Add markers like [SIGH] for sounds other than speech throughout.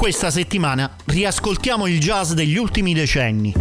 Questa settimana riascoltiamo il jazz degli ultimi decenni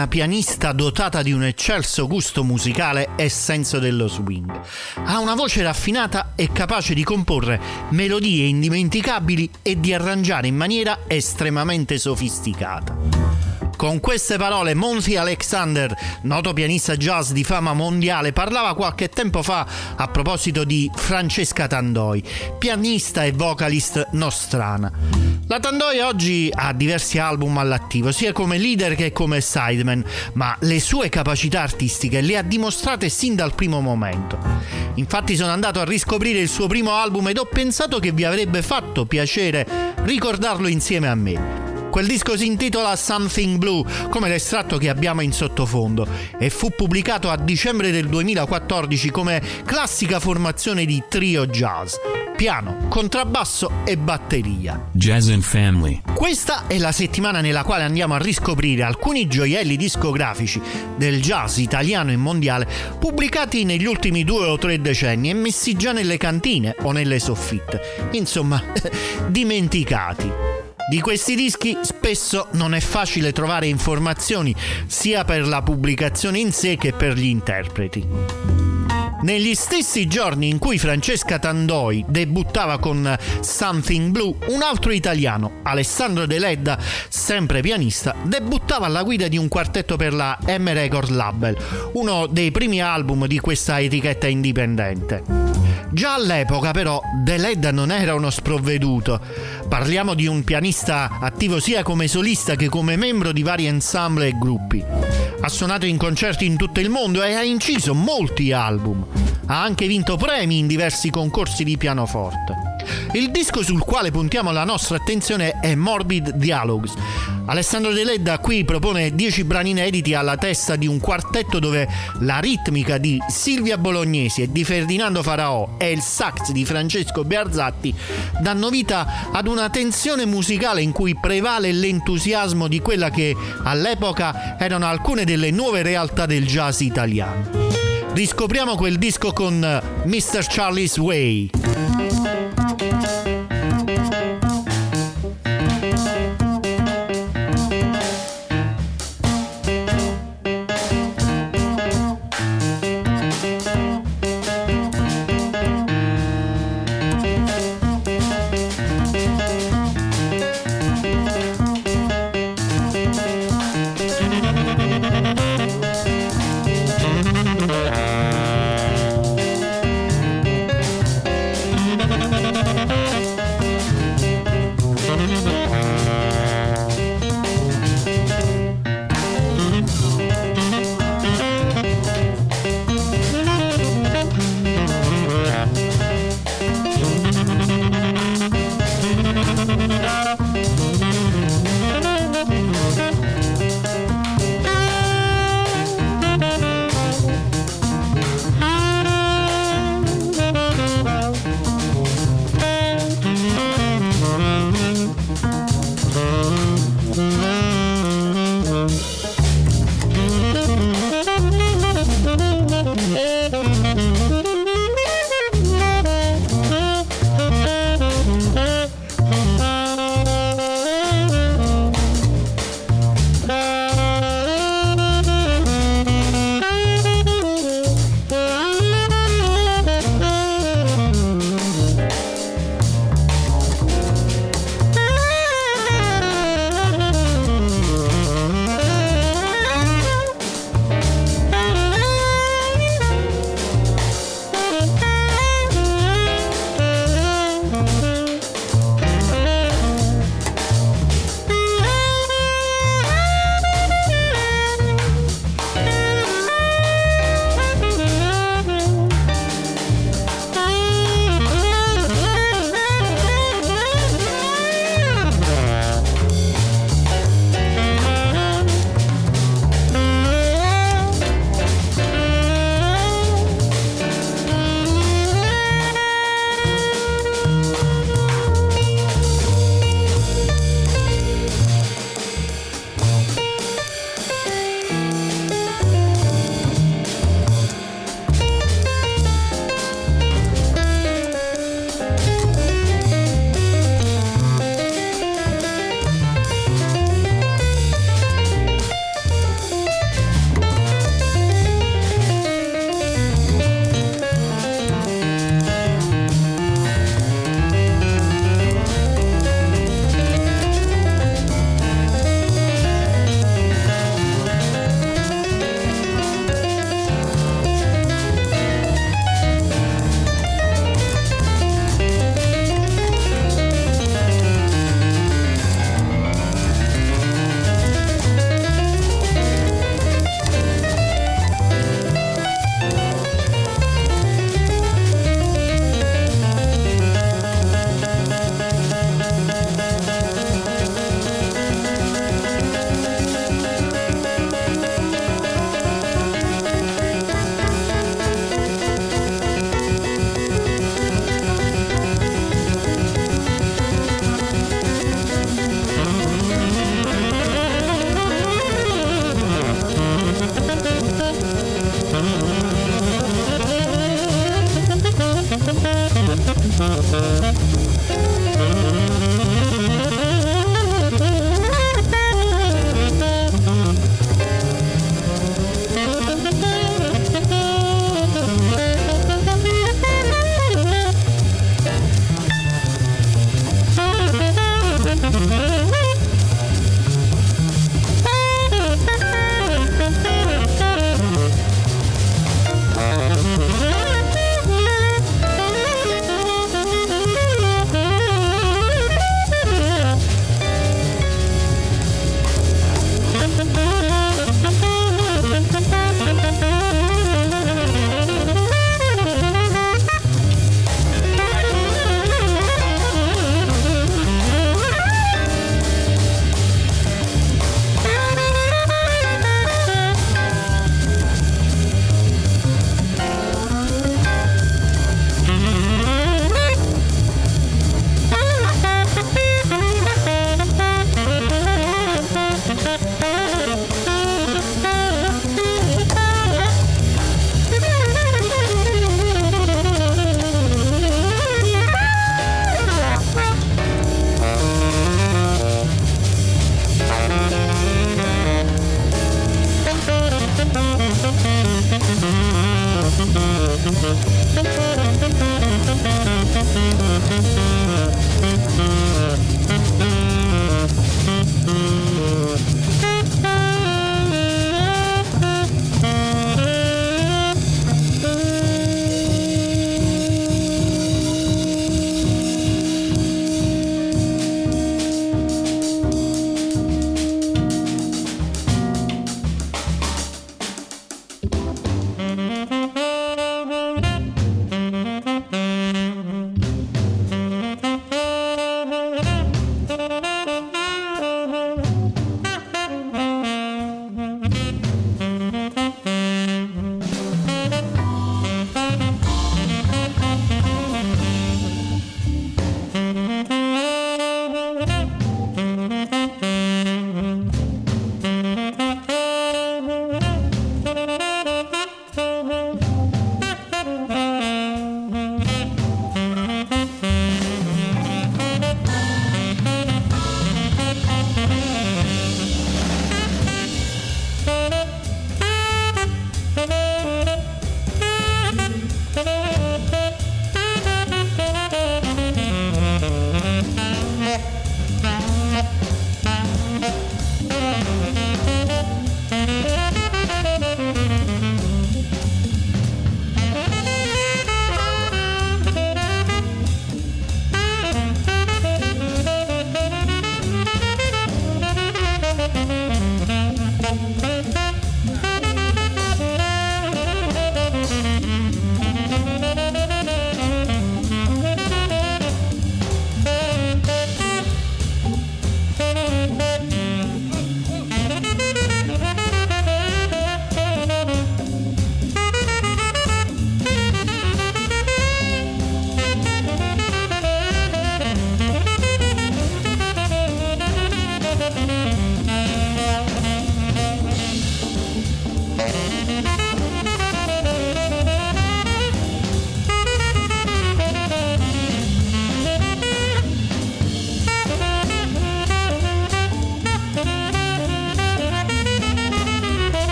una pianista dotata di un eccelso gusto musicale e senso dello swing. Ha una voce raffinata e capace di comporre melodie indimenticabili e di arrangiare in maniera estremamente sofisticata. Con queste parole Monty Alexander, noto pianista jazz di fama mondiale, parlava qualche tempo fa a proposito di Francesca Tandoi, pianista e vocalist nostrana. La Tandoi oggi ha diversi album all'attivo, sia come leader che come sideman, ma le sue capacità artistiche le ha dimostrate sin dal primo momento. Infatti sono andato a riscoprire il suo primo album ed ho pensato che vi avrebbe fatto piacere ricordarlo insieme a me. Quel disco si intitola Something Blue, come l'estratto che abbiamo in sottofondo, e fu pubblicato a dicembre del 2014 come classica formazione di trio jazz piano, contrabbasso e batteria. Jazz and Family. Questa è la settimana nella quale andiamo a riscoprire alcuni gioielli discografici del jazz italiano e mondiale pubblicati negli ultimi due o tre decenni e messi già nelle cantine o nelle soffitte. Insomma, [LAUGHS] dimenticati. Di questi dischi spesso non è facile trovare informazioni sia per la pubblicazione in sé che per gli interpreti. Negli stessi giorni in cui Francesca Tandoi debuttava con Something Blue, un altro italiano, Alessandro De Ledda, sempre pianista, debuttava alla guida di un quartetto per la M Records Label, uno dei primi album di questa etichetta indipendente. Già all'epoca però De Ledda non era uno sprovveduto. Parliamo di un pianista attivo sia come solista che come membro di vari ensemble e gruppi. Ha suonato in concerti in tutto il mondo e ha inciso molti album. Ha anche vinto premi in diversi concorsi di pianoforte. Il disco sul quale puntiamo la nostra attenzione è Morbid Dialogues. Alessandro De Ledda qui propone 10 brani inediti alla testa di un quartetto dove la ritmica di Silvia Bolognesi e di Ferdinando Faraò e il sax di Francesco Bearzatti danno vita ad una tensione musicale in cui prevale l'entusiasmo di quella che all'epoca erano alcune delle nuove realtà del jazz italiano. Riscopriamo quel disco con Mr. Charlie's Way.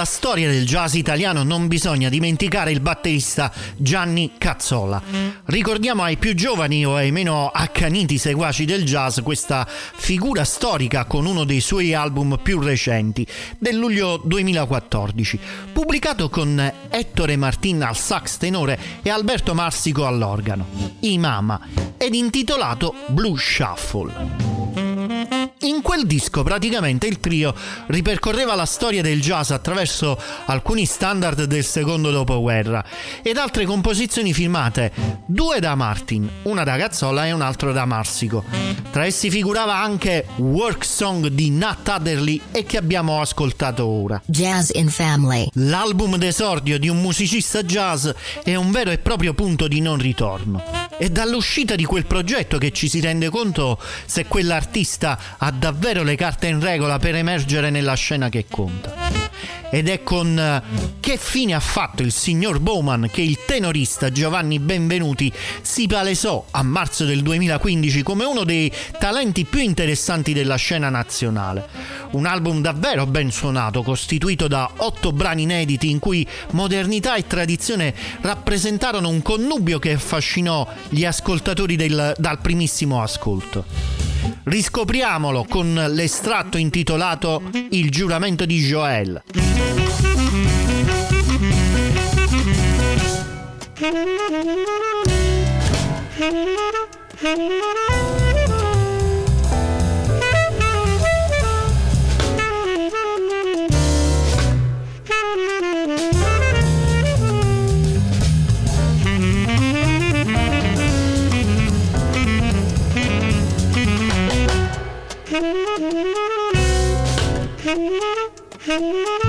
Nella storia del jazz italiano non bisogna dimenticare il batterista Gianni Cazzola. Ricordiamo ai più giovani o ai meno accaniti seguaci del jazz questa figura storica con uno dei suoi album più recenti, del luglio 2014, pubblicato con Ettore Martin al sax tenore e Alberto Marsico all'organo, I Mama, ed intitolato Blue Shuffle. In quel disco praticamente il trio ripercorreva la storia del jazz attraverso alcuni standard del secondo dopoguerra ed altre composizioni filmate, due da Martin, una da Cazzola e un altro da Marsico. Tra essi figurava anche Work Song di Nat Adderley e che abbiamo ascoltato ora. Jazz in Family. L'album d'esordio di un musicista jazz è un vero e proprio punto di non ritorno. È dall'uscita di quel progetto che ci si rende conto se quell'artista ha davvero le carte in regola per emergere nella scena che conta. Ed è con eh, Che fine ha fatto il signor Bowman che il tenorista Giovanni Benvenuti si palesò a marzo del 2015 come uno dei talenti più interessanti della scena nazionale. Un album davvero ben suonato, costituito da otto brani inediti in cui modernità e tradizione rappresentarono un connubio che affascinò gli ascoltatori del, dal primissimo ascolto. Riscopriamolo con l'estratto intitolato Il giuramento di Joel. Mm-hmm.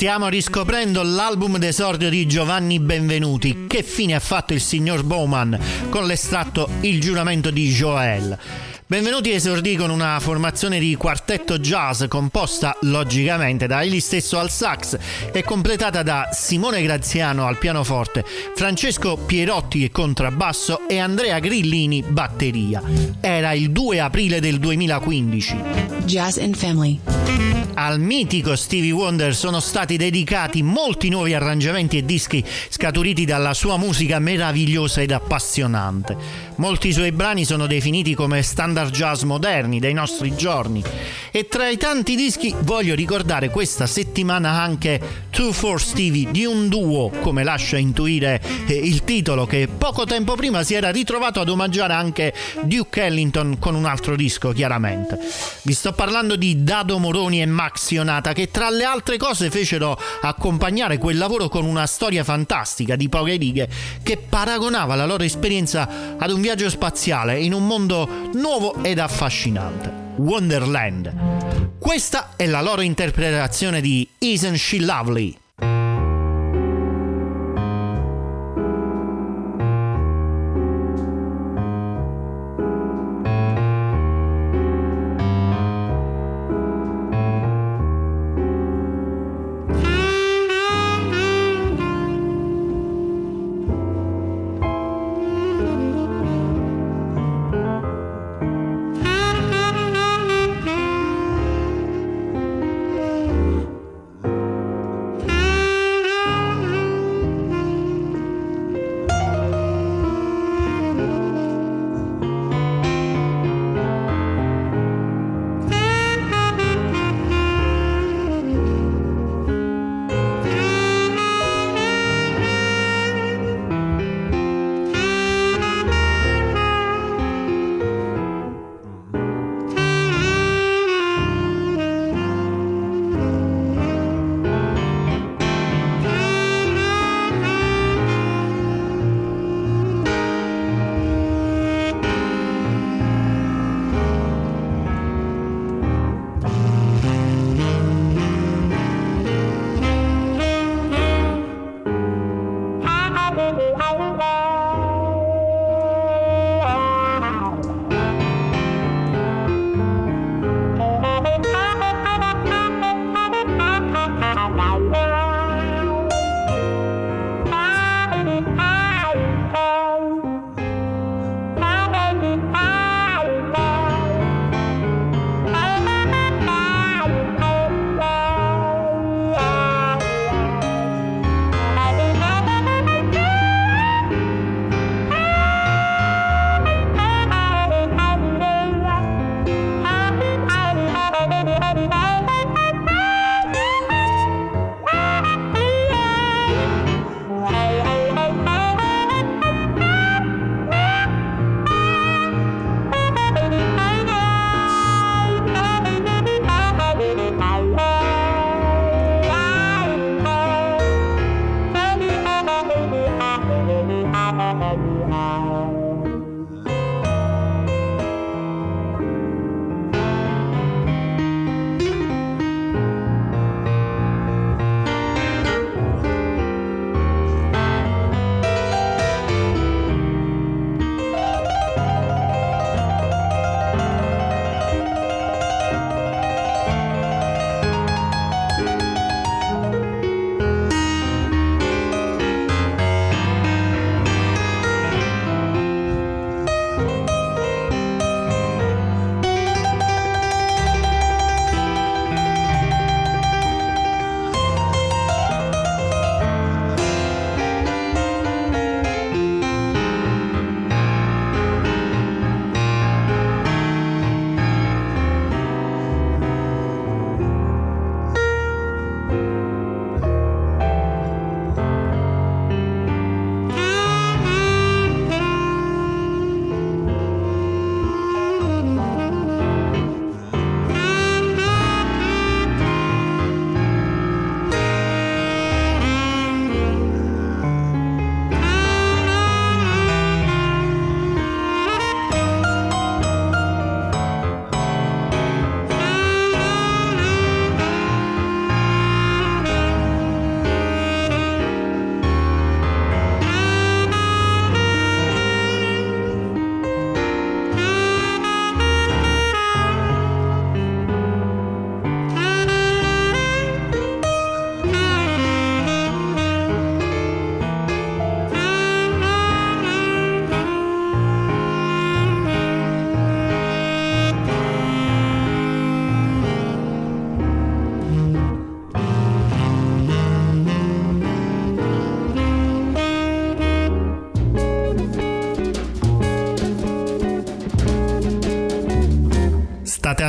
Stiamo riscoprendo l'album d'esordio di Giovanni Benvenuti. Che fine ha fatto il signor Bowman con l'estratto Il giuramento di Joel? Benvenuti esordì con una formazione di quartetto jazz composta logicamente da egli stesso al sax e completata da Simone Graziano al pianoforte, Francesco Pierotti contrabbasso e Andrea Grillini batteria. Era il 2 aprile del 2015. Jazz and Family. Al mitico Stevie Wonder sono stati dedicati molti nuovi arrangiamenti e dischi scaturiti dalla sua musica meravigliosa ed appassionante. Molti suoi brani sono definiti come standard jazz moderni dei nostri giorni. E tra i tanti dischi voglio ricordare questa settimana anche Two for Stevie di un duo, come lascia intuire eh, il titolo, che poco tempo prima si era ritrovato ad omaggiare anche Duke Ellington con un altro disco, chiaramente. Vi sto parlando di Dado Moroni e Max Ionata, che tra le altre cose fecero accompagnare quel lavoro con una storia fantastica di poche righe che paragonava la loro esperienza ad un viaggio spaziale in un mondo nuovo ed affascinante, Wonderland. Questa è la loro interpretazione di Isn't She Lovely?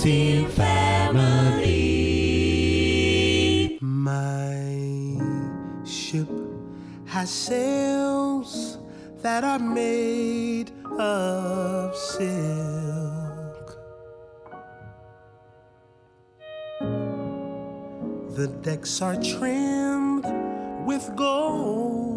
Family. My ship has sails that are made of silk. The decks are trimmed with gold.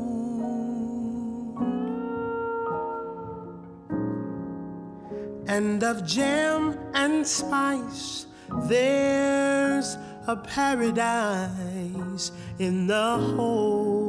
And of jam and spice. There's a paradise in the hold.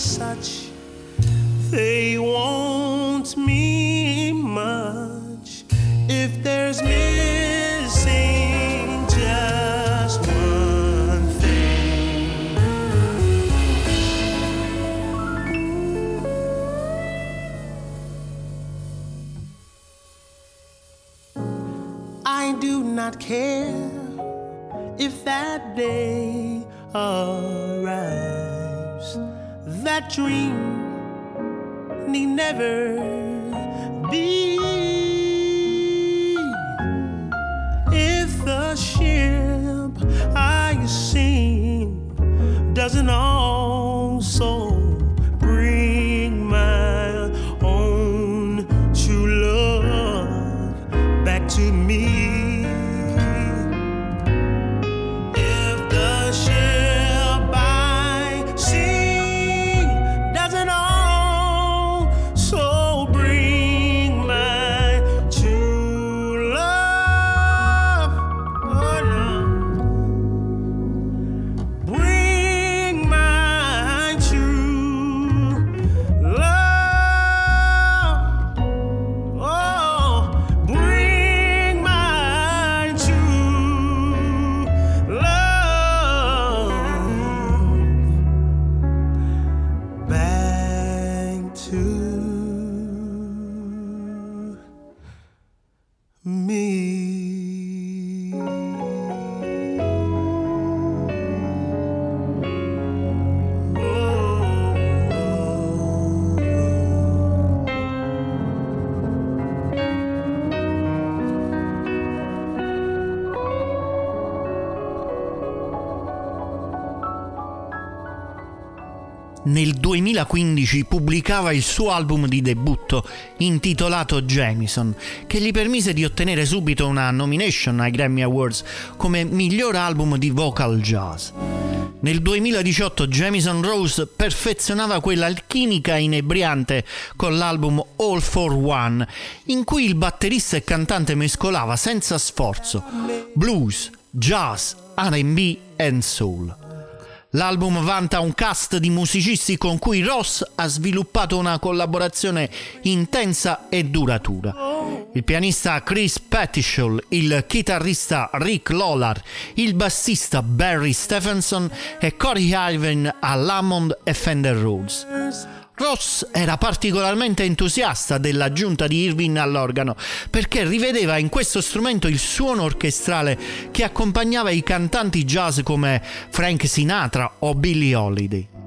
Such, dream nel 2015 pubblicava il suo album di debutto intitolato Jamison, che gli permise di ottenere subito una nomination ai Grammy Awards come miglior album di vocal jazz. Nel 2018 Jamison Rose perfezionava quella chimica inebriante con l'album All for One, in cui il batterista e cantante mescolava senza sforzo blues, jazz, RB e soul. L'album vanta un cast di musicisti con cui Ross ha sviluppato una collaborazione intensa e duratura. Il pianista Chris Pettisholl, il chitarrista Rick Lollar, il bassista Barry Stephenson e Corey Ivan a Lamond e Fender Rhodes. Ross era particolarmente entusiasta dell'aggiunta di Irving all'organo perché rivedeva in questo strumento il suono orchestrale che accompagnava i cantanti jazz come Frank Sinatra o Billie Holiday.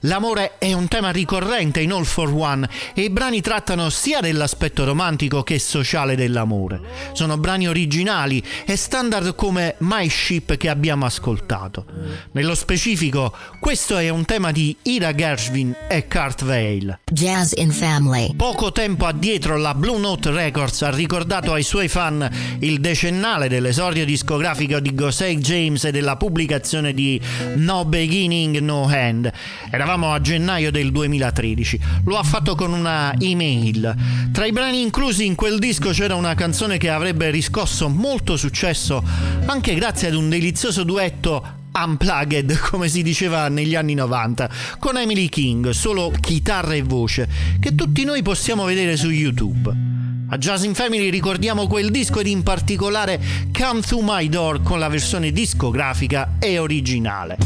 L'amore è un tema ricorrente in All for One e i brani trattano sia dell'aspetto romantico che sociale dell'amore. Sono brani originali e standard come My Ship che abbiamo ascoltato. Nello specifico, questo è un tema di Ira Gershwin e Kurt Vale. Jazz in Family. Poco tempo addietro la Blue Note Records ha ricordato ai suoi fan il decennale dell'esordio discografico di Gosei James e della pubblicazione di No Beginning No End. Eravamo a gennaio del 2013. Lo ha fatto con una email. Tra i brani inclusi in quel disco c'era una canzone che avrebbe riscosso molto successo anche grazie ad un delizioso duetto unplugged, come si diceva negli anni 90, con Emily King, solo chitarra e voce, che tutti noi possiamo vedere su YouTube. A Jazz in Family ricordiamo quel disco ed in particolare Come Through My Door con la versione discografica e originale.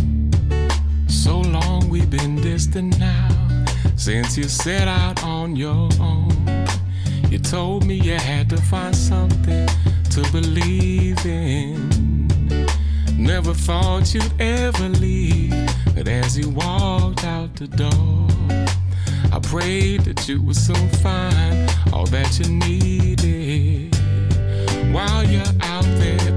So long we've been distant now since you set out on your own. You told me you had to find something to believe in. Never thought you'd ever leave, but as you walked out the door, I prayed that you would soon find all that you needed. While you're out there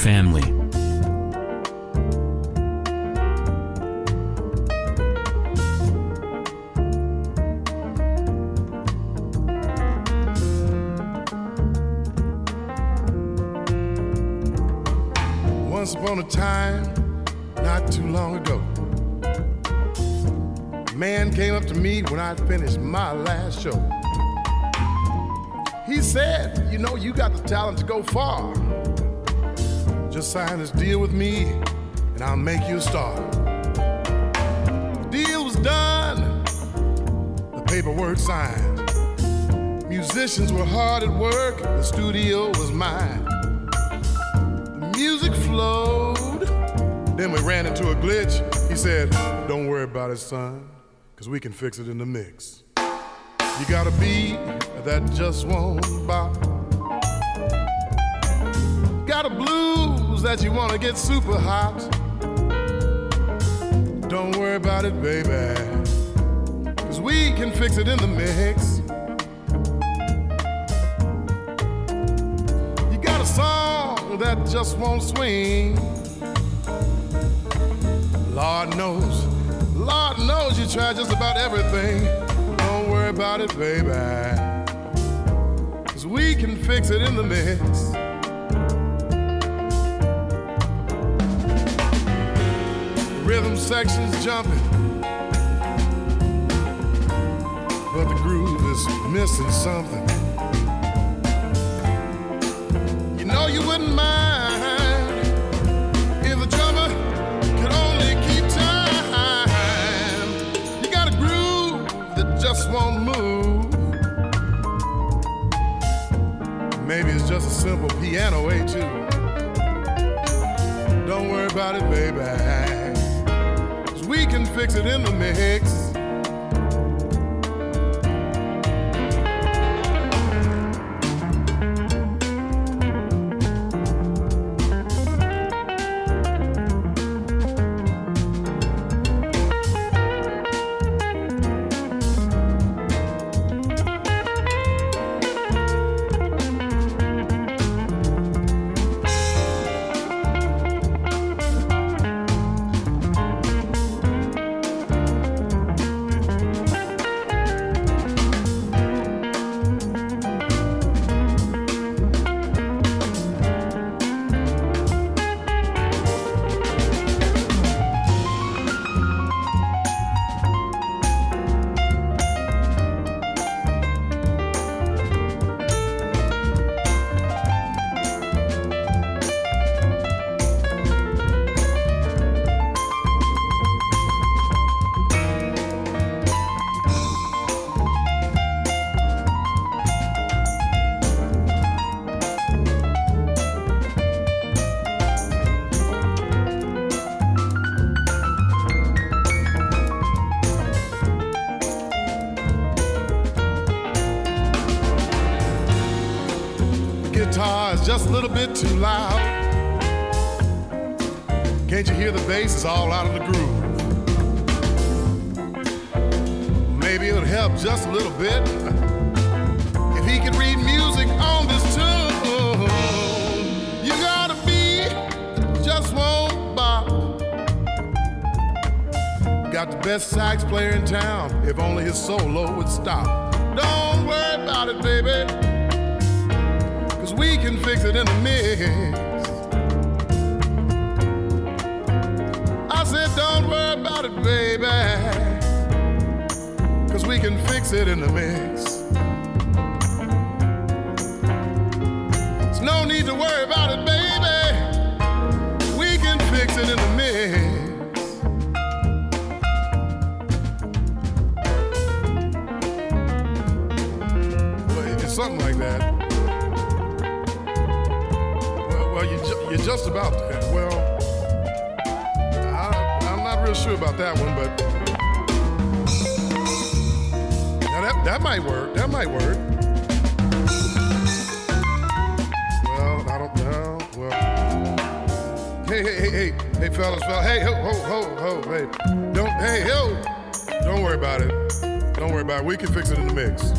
Family. Sign this deal with me, and I'll make you a star. The deal was done, the paperwork signed. Musicians were hard at work, the studio was mine. The music flowed. Then we ran into a glitch. He said, Don't worry about it, son, because we can fix it in the mix. You got a beat that just won't bop. Got a that you want to get super hot. Don't worry about it, baby, because we can fix it in the mix. You got a song that just won't swing. Lord knows, Lord knows you try just about everything. Don't worry about it, baby. Cause we can fix it in the mix. Rhythm section's jumping. But the groove is missing something. You know you wouldn't mind if the drummer could only keep time. You got a groove that just won't move. Maybe it's just a simple piano A too. Don't worry about it, baby. Can fix it in the mix. Bit too loud. Can't you hear the bass is all out of the groove? Maybe it would help just a little bit if he could read music on this tune. You gotta be just won't bop. Got the best sax player in town. If only his solo would stop. Don't worry about it, baby. We can fix it in the mix. I said, don't worry about it, baby. Cause we can fix it in the mix. There's no need to worry about it, baby. We can fix it in the mix. Something like that. Ju- you're just about there. Well, I, I'm not real sure about that one, but now that that might work. That might work. Well, I don't know. Well, hey, hey, hey, hey, hey, fellas, fellas, hey, ho, ho, ho, ho, hey, don't, hey, ho, don't worry about it. Don't worry about it. We can fix it in the mix.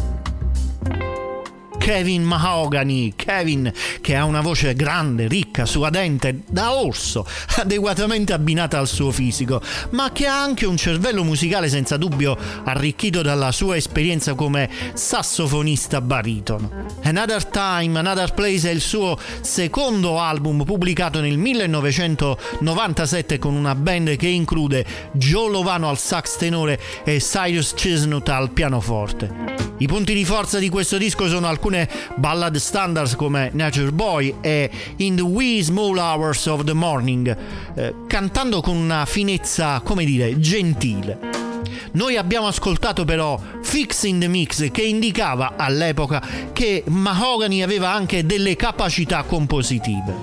Kevin Mahogany. Kevin che ha una voce grande, ricca, suadente, da orso, [LAUGHS] adeguatamente abbinata al suo fisico, ma che ha anche un cervello musicale senza dubbio arricchito dalla sua esperienza come sassofonista baritono. Another Time, Another Place è il suo secondo album pubblicato nel 1997 con una band che include Joe Lovano al sax tenore e Cyrus Chesnut al pianoforte. I punti di forza di questo disco sono alcune ballad standards come Nature Boy e In the Wee Small Hours of the Morning, eh, cantando con una finezza, come dire, gentile. Noi abbiamo ascoltato però Fix in the Mix che indicava all'epoca che Mahogany aveva anche delle capacità compositive.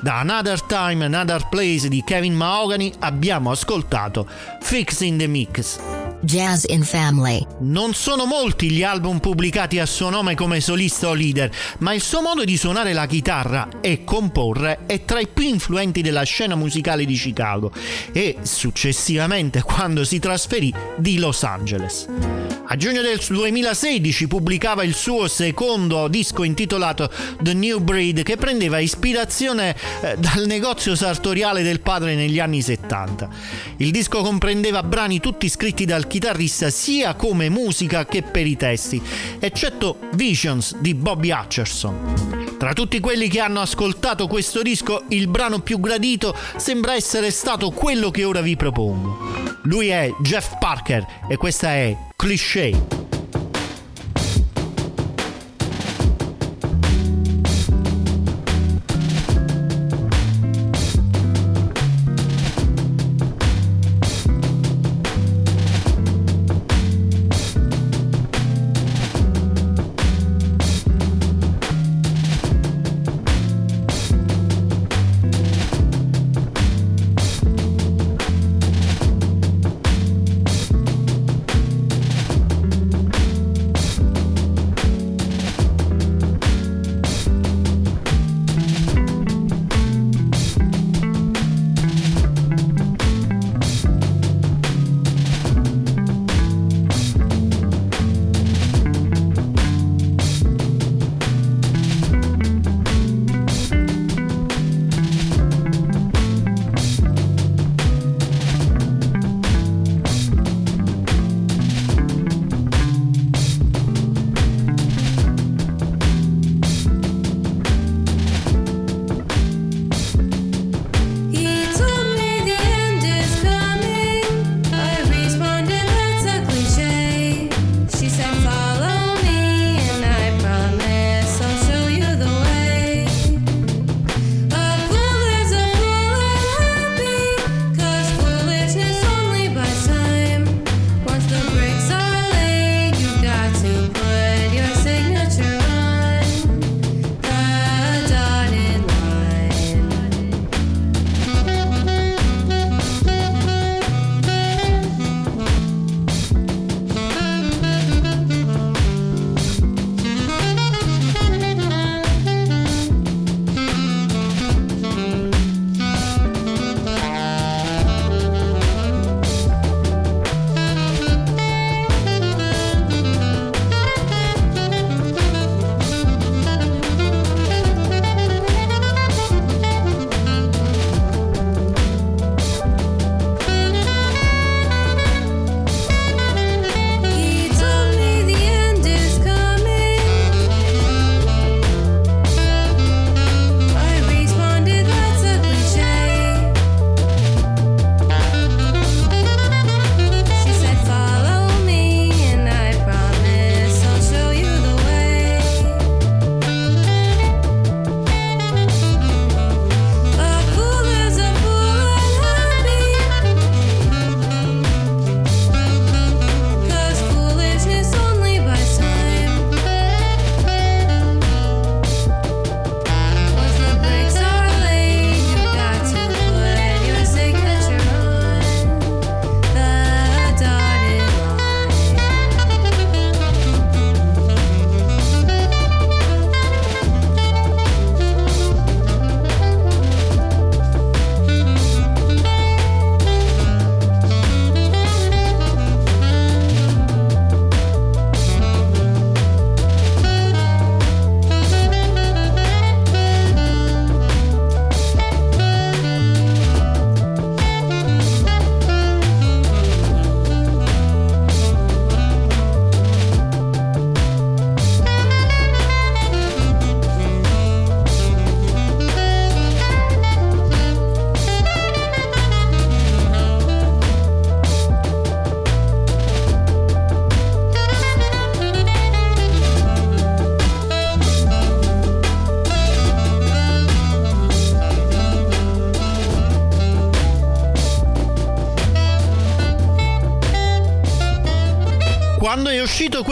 Da Another Time, Another Place di Kevin Mahogany abbiamo ascoltato Fix in the Mix. Jazz in Family. Non sono molti gli album pubblicati a suo nome come solista o leader, ma il suo modo di suonare la chitarra e comporre è tra i più influenti della scena musicale di Chicago e successivamente quando si trasferì di Los Angeles. A giugno del 2016 pubblicava il suo secondo disco intitolato The New Breed che prendeva ispirazione eh, dal negozio sartoriale del padre negli anni 70. Il disco comprendeva brani tutti scritti dal chitarrista sia come musica che per i testi, eccetto Visions di Bobby Hutcherson. Tra tutti quelli che hanno ascoltato questo disco, il brano più gradito sembra essere stato quello che ora vi propongo. Lui è Jeff Parker e questa è Cliché.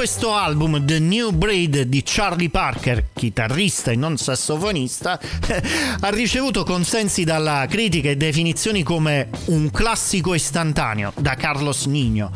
Questo album, The New Breed di Charlie Parker, chitarrista e non sassofonista, [LAUGHS] ha ricevuto consensi dalla critica e definizioni come un classico istantaneo da Carlos Nino,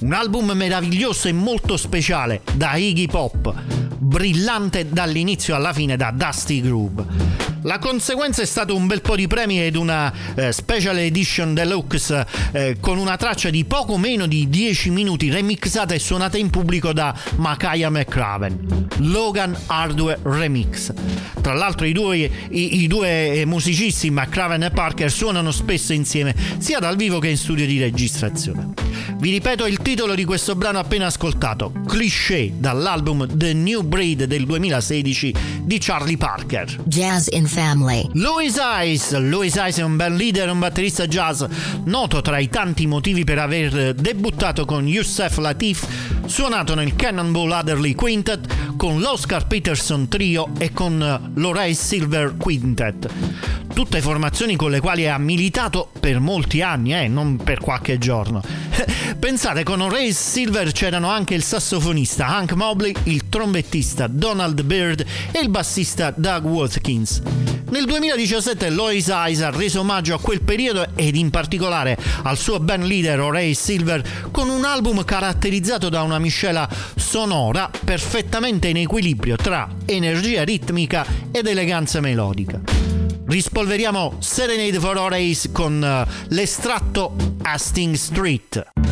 un album meraviglioso e molto speciale da Iggy Pop, brillante dall'inizio alla fine da Dusty Groove. La conseguenza è stato un bel po' di premi ed una eh, special edition deluxe eh, con una traccia di poco meno di 10 minuti remixata e suonata in pubblico da Makaya McCraven. Logan Hardware Remix. Tra l'altro i due, i, i due musicisti, McCraven e Parker, suonano spesso insieme sia dal vivo che in studio di registrazione. Vi ripeto il titolo di questo brano appena ascoltato, Cliché dall'album The New Breed del 2016 di Charlie Parker. Jazz in Family. Louis Ice. Louis Ice è un band leader un batterista jazz noto tra i tanti motivi per aver debuttato con Youssef Latif, suonato nel Cannonball Adderley Quintet, con l'Oscar Peterson Trio e con l'Horace Silver Quintet. Tutte formazioni con le quali ha militato per molti anni, eh, non per qualche giorno. [LAUGHS] Pensate, con Horace Silver c'erano anche il sassofonista Hank Mobley, il trombettista Donald Byrd e il bassista Doug Watkins. Nel 2017 Lois Eyes ha reso omaggio a quel periodo ed in particolare al suo band leader Horace Silver con un album caratterizzato da una miscela sonora perfettamente in equilibrio tra energia ritmica ed eleganza melodica. Rispolveriamo Serenade for Horace con eh, l'estratto Hastings Street.